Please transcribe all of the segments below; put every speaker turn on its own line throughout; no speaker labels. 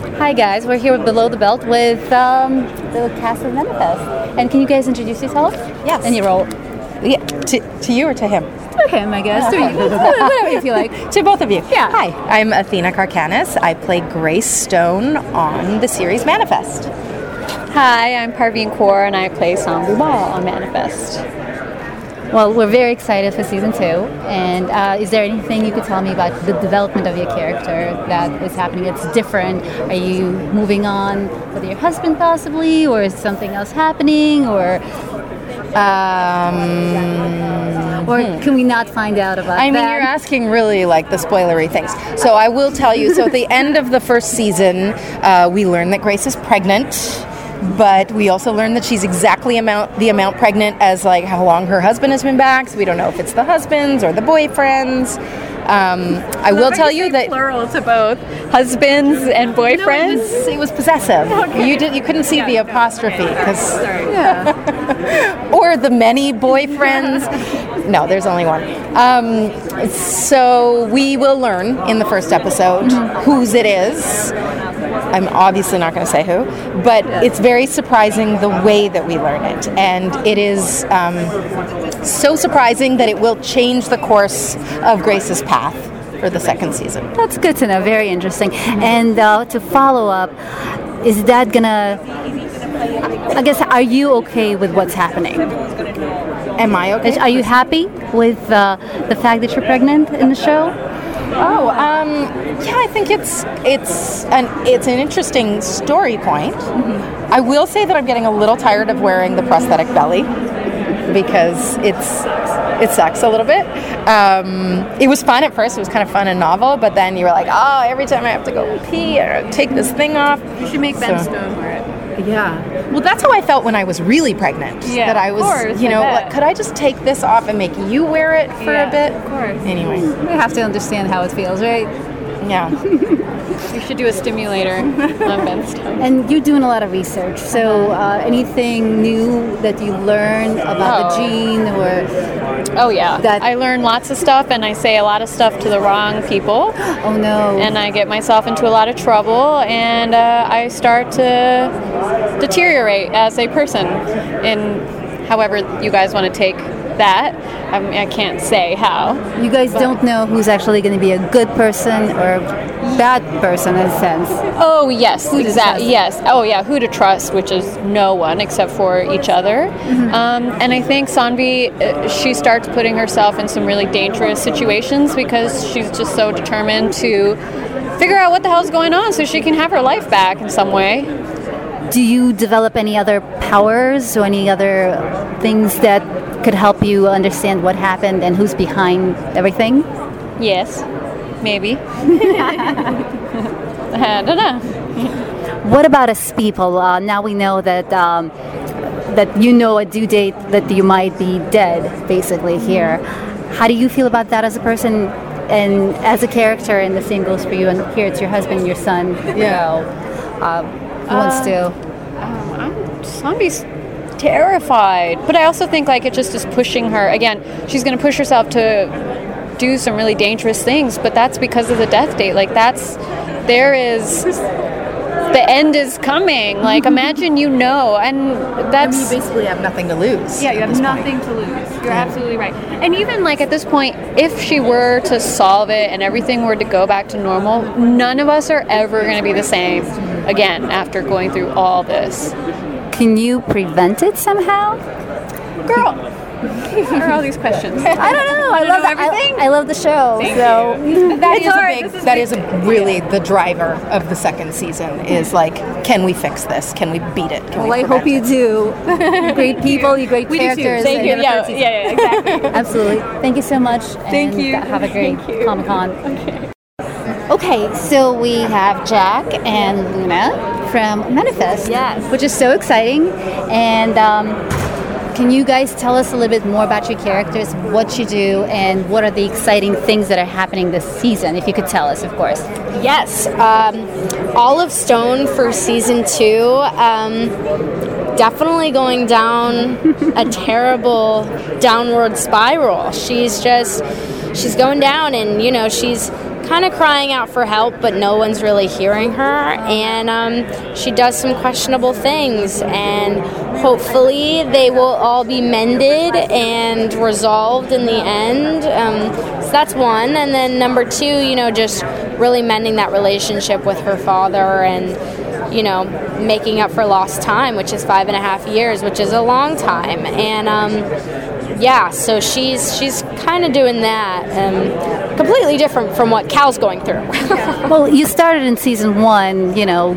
Hi guys, we're here with Below the Belt with um, the cast of Manifest. And can you guys introduce yourself?
Yes.
And your role?
Yeah, to, to you or to him?
To him, I guess. To you. Whatever you feel like.
To both of you.
Yeah.
Hi, I'm Athena Karkanis. I play Grace Stone on the series Manifest.
Hi, I'm Parveen Kaur and I play Saanvi Bahl on Manifest.
Well, we're very excited for season two. And uh, is there anything you could tell me about the development of your character that is happening that's different? Are you moving on with your husband possibly, or is something else happening, or
Um,
or can we not find out about that?
I mean,
that?
you're asking really like the spoilery things. So I will tell you. So at the end of the first season, uh, we learn that Grace is pregnant. But we also learned that she's exactly amount the amount pregnant as like how long her husband has been back. So we don't know if it's the husbands or the boyfriends. Um, I will tell you that
plural to both husbands and
No, it
boyfriends.
was, it was possessive. You did. You couldn't see the apostrophe because, or the many boyfriends. No, there's only one. Um, so we will learn in the first episode whose it is. I'm obviously not going to say who, but it's very surprising the way that we learn it, and it is um, so surprising that it will change the course of Grace's path for the second season.
That's good to know. Very interesting. And uh, to follow up, is that gonna? I guess are you okay with what's happening?
Am I okay?
Are you happy with uh, the fact that you're pregnant in the show?
Oh, um, yeah, I think it's it's an it's an interesting story point. I will say that I'm getting a little tired of wearing the prosthetic belly because it's it sucks a little bit. Um, it was fun at first; it was kind of fun and novel, but then you were like, oh, every time I have to go pee, or take this thing off.
You should make Ben
So-
Stone wear it.
Yeah. Well, that's how I felt when I was really pregnant.
Yeah,
that I
of
was,
course,
you know,
bet.
like, could I just take this off and make you wear it for
Yeah,
a bit?
of course.
Anyway,
We have to understand how it feels, right?
Yeah.
You should do a stimulator on Ben Stone.
And you're doing a lot of research. So, uh, anything new that you learn about the
Oh.
gene, or
Oh yeah,
That-
I learn lots of stuff and I say a lot of stuff to the wrong people,
oh no,
and I get myself into a lot of trouble, and uh, I start to deteriorate as a person. In however you guys want to take that, I, mean, I can't say how.
you guys don't know who's actually going to be a good person or a bad person in a sense.
Oh yes, exactly. Yes. Oh yeah, who to trust, which is no one except for each other. Um, and I think Saanvi, uh, she starts putting herself in some really dangerous situations because she's just so determined to figure out what the hell's going on so she can have her life back in some way.
Do you develop any other powers or any other things that could help you understand what happened and who's behind everything?
Yes, maybe. I don't know.
What about us people? Uh, now we know that um, that you know a due date that you might be dead, basically here. How do you feel about that as a person and as a character? And the same goes for you. And here it's your husband, your son. You know, uh, who wants to?
I'm Saanvi's terrified, but I also think like it just is pushing her. Again, she's going to push herself to do some really dangerous things, but that's because of the death date. Like that's there is the end is coming. Like imagine you know, and that's you
basically have nothing to lose.
yeah, you have nothing to lose. You're absolutely right. And even like at this point, if she were to solve it and everything were to go back to normal, none of us are ever going to be the same again after going through all this.
Can you prevent it somehow?
Girl, what are all these questions?
I don't know. I love
know everything?
I, I love the show. so
That is a big.
Is
That is a really the driver of the second season. Is like, can we fix this? Can we beat it? Can
well,
we
I hope you
it?
do. great people, you great characters.
Thank you. Yeah, yeah, yeah, exactly.
Absolutely. Thank you so much.
Thank
and
you.
Uh, have a great
Thank you.
Comic Con. Okay. Okay, so we have Jack and Luna from Manifest.
Yes.
Which is so exciting. And um, can you guys tell us a little bit more about your characters, what you do, and what are the exciting things that are happening this season? If you could tell us, of course.
Yes, um, Olive Stone for season two. Um, definitely going down a terrible downward spiral. She's just, she's going down, and you know, she's kind of crying out for help, but no one's really hearing her. And um, she does some questionable things, and hopefully they will all be mended and resolved in the end. Um, so that's one. And then number two, you know, just really mending that relationship with her father and you know, making up for lost time, which is five and a half years, which is a long time. And um, yeah, so she's she's kind of doing that, um, completely different from what Cal's going through.
well, you started in season one, you know,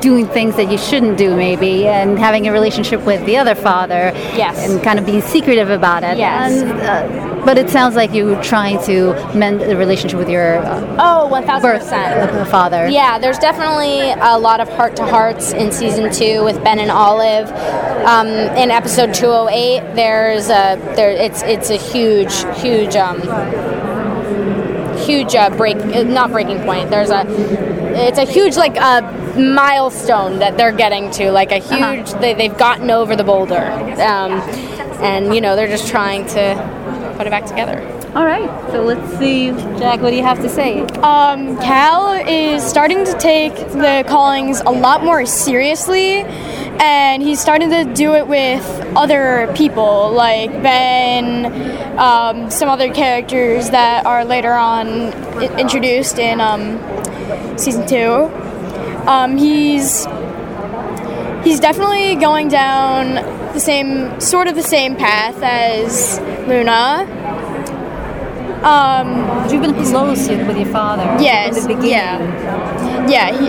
doing things that you shouldn't do maybe and having a relationship with the other father
yes.
and kind of being secretive about it.
Yes.
And, uh, but it sounds like you're trying to mend the relationship with your uh,
oh 1000%
birth father.
Yeah there's definitely a lot of heart to hearts in season two with ben and olive. Um, in episode 208 there's a there it's it's a huge huge um, huge uh, break uh, not breaking point. There's a it's a huge like uh, milestone that they're getting to like a
Uh-huh.
huge they, they've gotten over the boulder. Um, and you know they're just trying to put it back together.
All right so let's see jack what do you have to say?
Um, Cal is starting to take the callings a lot more seriously, and he's starting to do it with other people like Ben, um, some other characters that are later on i- introduced in um, season two. Um, he's he's definitely going down the same sort of the same path as Luna. Um,
you've been close with your father
Yes.
from the beginning.
Yeah. Yeah. He,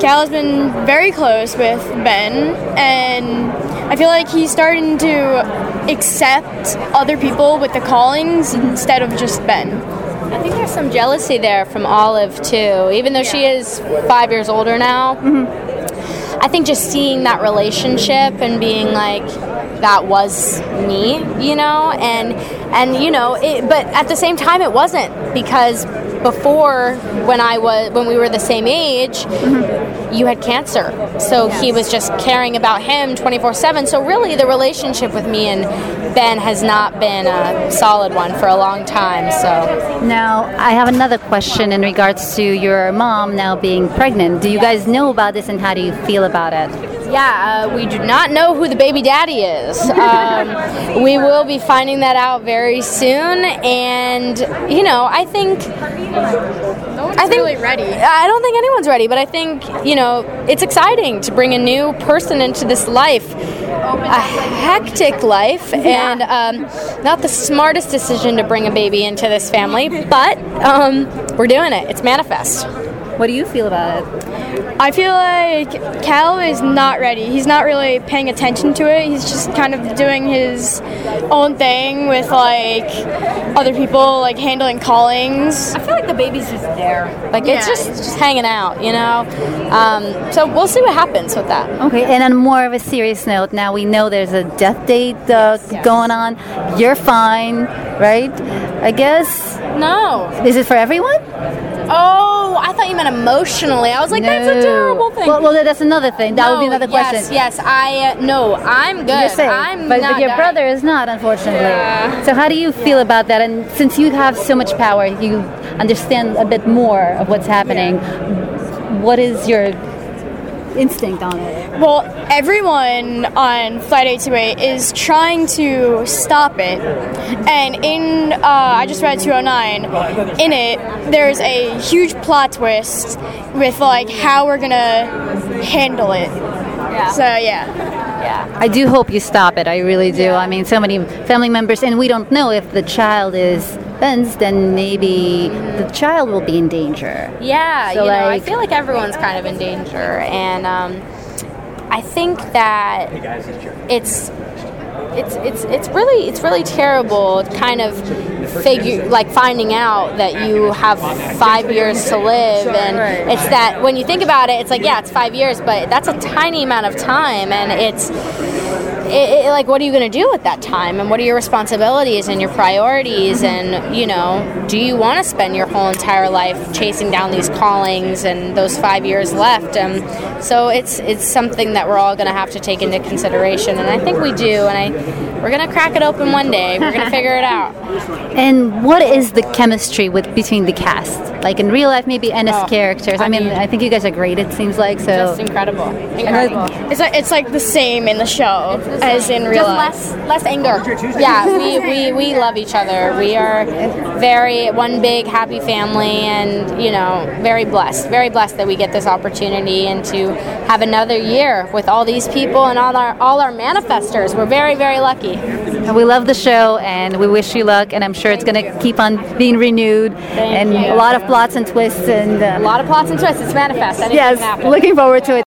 Cal has been very close with Ben, and I feel like he's starting to accept other people with the callings instead of just Ben.
I think there's some jealousy there from Olive too, even though she is five years older now. I think just seeing that relationship and being like, that was me, you know, and and you know, it, but at the same time, it wasn't because before when I was when we were the same age, mm-hmm. you had cancer, so he was just caring about him 24 seven. So really, the relationship with me and Ben has not been a solid one for a long time. So.
Now, I have another question in regards to your mom now being pregnant. Do you guys know about this and how do you feel about it?
Yeah, uh, we do not know who the baby daddy is. Um, we will be finding that out very soon, and you know, I think I think
really ready.
I don't think anyone's ready, but I think you know it's exciting to bring a new person into this life, a hectic life, and um, not the smartest decision to bring a baby into this family, but um, we're doing it. It's manifest.
What do you feel about it?
I feel like Cal is not ready. He's not really paying attention to it. He's just kind of doing his own thing with like other people, like handling callings.
I feel like the baby's just there. Like it's
Yeah.
just just hanging out, you know. Um, so we'll see what happens with that.
Okay, and on more of a serious note, now we know there's a death date uh, going on. You're fine, right? I guess.
No.
Is it for everyone?
Oh, I thought you meant emotionally. I was like, that's a terrible thing.
Well, well, that's another thing. That would be another question.
Yes, I uh, no, I'm good.
You're safe,
I'm
but,
not
but your
dying.
brother is not, unfortunately.
Yeah.
So how do you feel about that? And since you have so much power, you understand a bit more of what's happening. What is your instinct on it?
Well, everyone on Flight 828 is trying to stop it. And in, uh, I just read 209, in it, there's a huge plot twist with like how we're gonna handle it.
Yeah.
So, yeah.
yeah.
I do hope you stop it. I really do. I mean, so many family members, and we don't know if the child is Ben's, then maybe the child will be in danger.
Yeah,
So,
you know, I feel like everyone's kind of in danger, and um, I think that it's it's it's it's really it's really terrible kind of figure like finding out that you have five years to live and it's that when you think about it it's like yeah it's five years but that's a tiny amount of time and it's it, it, like what are you going to do with that time? And what are your responsibilities and your priorities? And you know do you want to spend your whole entire life chasing down these callings and those five years left? And so it's it's something that we're all going to have to take into consideration. And i think we do and i we're going to crack it open one day. We're going to figure it out.
And what is the chemistry with between the cast? Like in real life, maybe and as
Oh,
characters. I,
I
mean,
mean-
I think you guys are great. It seems like so.
just incredible incredible
It's like, it's like the same in the show as in real
just
life.
less less anger. Yeah, we, we, we love each other. We are very one big happy family, and you know, very blessed. Very blessed that we get this opportunity and to have another year with all these people and all our all our manifestors. We're very very lucky.
And we love the show, and we wish you luck. And I'm sure it's going to keep on being renewed, and
you.
a lot of plots and twists. And
A
uh,
lot of plots and twists. It's manifest. Anything
yes, looking forward to it.